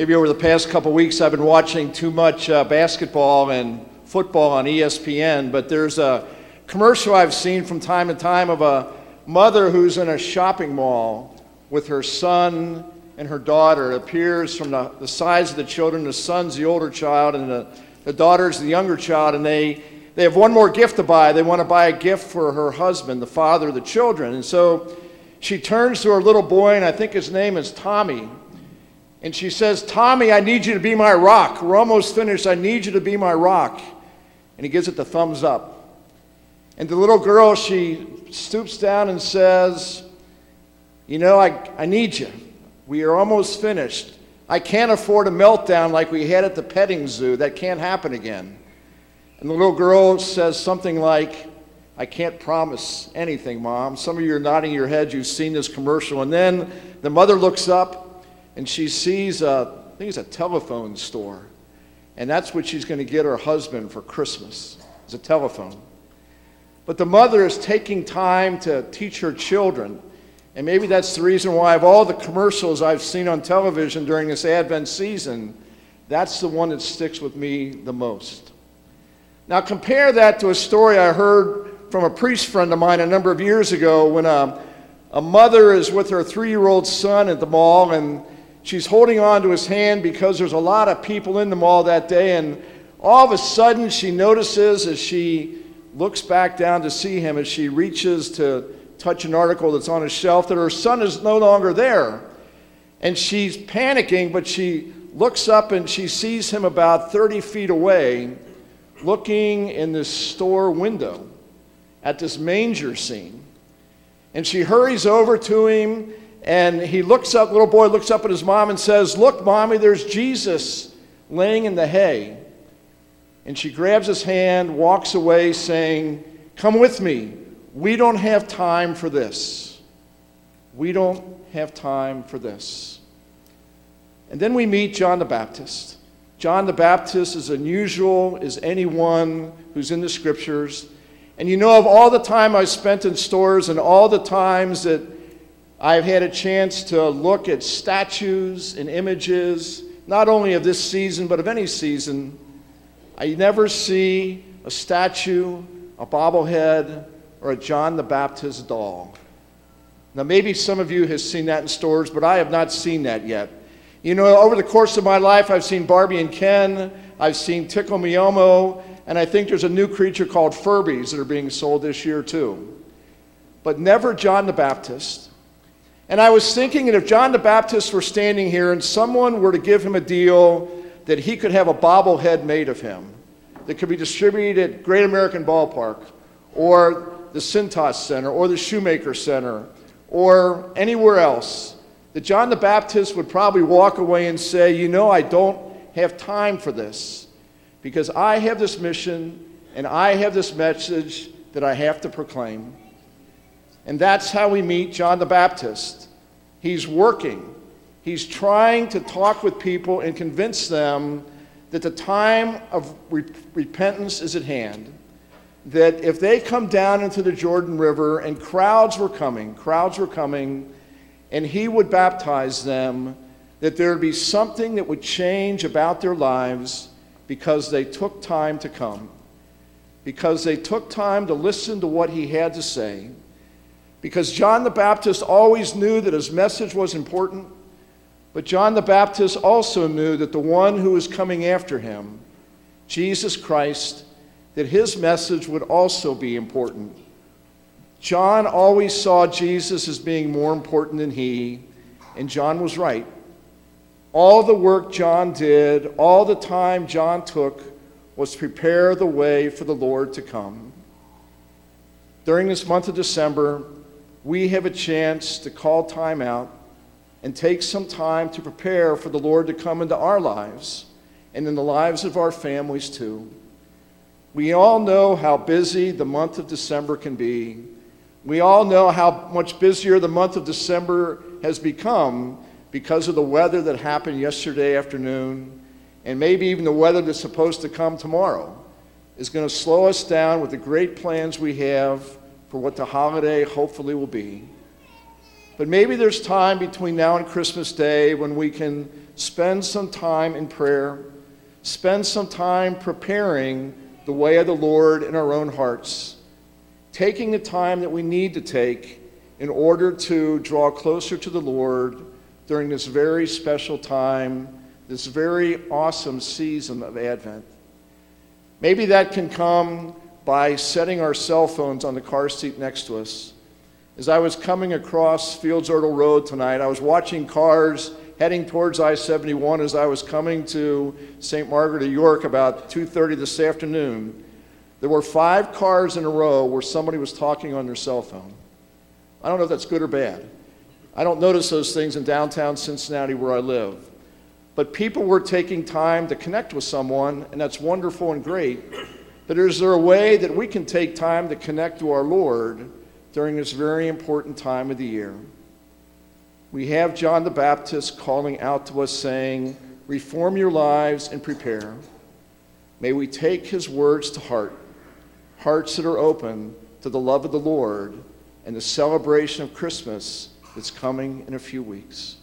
maybe over the past couple weeks, I've been watching too much uh, basketball and football on ESPN, but there's a commercial I've seen from time to time of a mother who's in a shopping mall with her son and her daughter. It appears from the, the size of the children. The son's the older child, and the, the daughter's the younger child, and they, they have one more gift to buy. They want to buy a gift for her husband, the father of the children. And so she turns to her little boy, and I think his name is Tommy. And she says, Tommy, I need you to be my rock. We're almost finished. I need you to be my rock. And he gives it the thumbs up. And the little girl, she stoops down and says, You know, I, I need you. We are almost finished. I can't afford a meltdown like we had at the petting zoo. That can't happen again. And the little girl says something like, I can't promise anything, Mom. Some of you are nodding your heads. You've seen this commercial. And then the mother looks up and she sees, a, I think it's a telephone store. And that's what she's going to get her husband for Christmas, is a telephone. But the mother is taking time to teach her children. And maybe that's the reason why, of all the commercials I've seen on television during this Advent season, that's the one that sticks with me the most. Now, compare that to a story I heard from a priest friend of mine a number of years ago when a, a mother is with her three year old son at the mall and she's holding on to his hand because there's a lot of people in the mall that day. And all of a sudden, she notices as she looks back down to see him, as she reaches to touch an article that's on a shelf, that her son is no longer there. And she's panicking, but she looks up and she sees him about 30 feet away looking in this store window at this manger scene. And she hurries over to him, and he looks up, little boy looks up at his mom and says, Look, mommy, there's Jesus laying in the hay. And she grabs his hand, walks away, saying, Come with me. We don't have time for this. We don't have time for this. And then we meet John the Baptist. John the Baptist is unusual as anyone who's in the scriptures. And you know, of all the time I've spent in stores and all the times that I've had a chance to look at statues and images, not only of this season, but of any season, I never see a statue, a bobblehead, or a John the Baptist doll. Now, maybe some of you have seen that in stores, but I have not seen that yet. You know, over the course of my life, I've seen Barbie and Ken, I've seen Tickle Me Elmo, and I think there's a new creature called Furbies that are being sold this year too. But never John the Baptist. And I was thinking that if John the Baptist were standing here and someone were to give him a deal that he could have a bobblehead made of him that could be distributed at Great American Ballpark or the Cintas Center or the Shoemaker Center or anywhere else, that John the Baptist would probably walk away and say, You know, I don't have time for this because I have this mission and I have this message that I have to proclaim. And that's how we meet John the Baptist. He's working, he's trying to talk with people and convince them that the time of re- repentance is at hand. That if they come down into the Jordan River and crowds were coming, crowds were coming, and he would baptize them, that there would be something that would change about their lives because they took time to come, because they took time to listen to what he had to say, because John the Baptist always knew that his message was important, but John the Baptist also knew that the one who was coming after him, Jesus Christ, that his message would also be important. John always saw Jesus as being more important than he, and John was right. All the work John did, all the time John took, was to prepare the way for the Lord to come. During this month of December, we have a chance to call time out and take some time to prepare for the Lord to come into our lives and in the lives of our families too. We all know how busy the month of December can be. We all know how much busier the month of December has become because of the weather that happened yesterday afternoon, and maybe even the weather that's supposed to come tomorrow is going to slow us down with the great plans we have for what the holiday hopefully will be. But maybe there's time between now and Christmas Day when we can spend some time in prayer, spend some time preparing the way of the Lord in our own hearts, taking the time that we need to take in order to draw closer to the Lord during this very special time, this very awesome season of Advent. Maybe that can come by setting our cell phones on the car seat next to us. As I was coming across Fields Ertel Road tonight, I was watching cars heading towards I-71 as I was coming to St. Margaret of York about 2:30 this afternoon. There were five cars in a row where somebody was talking on their cell phone. I don't know if that's good or bad. I don't notice those things in downtown Cincinnati where I live. But people were taking time to connect with someone, and that's wonderful and great. But is there a way that we can take time to connect to our Lord during this very important time of the year? We have John the Baptist calling out to us saying, Reform your lives and prepare. May we take his words to heart, hearts that are open to the love of the Lord and the celebration of Christmas that's coming in a few weeks.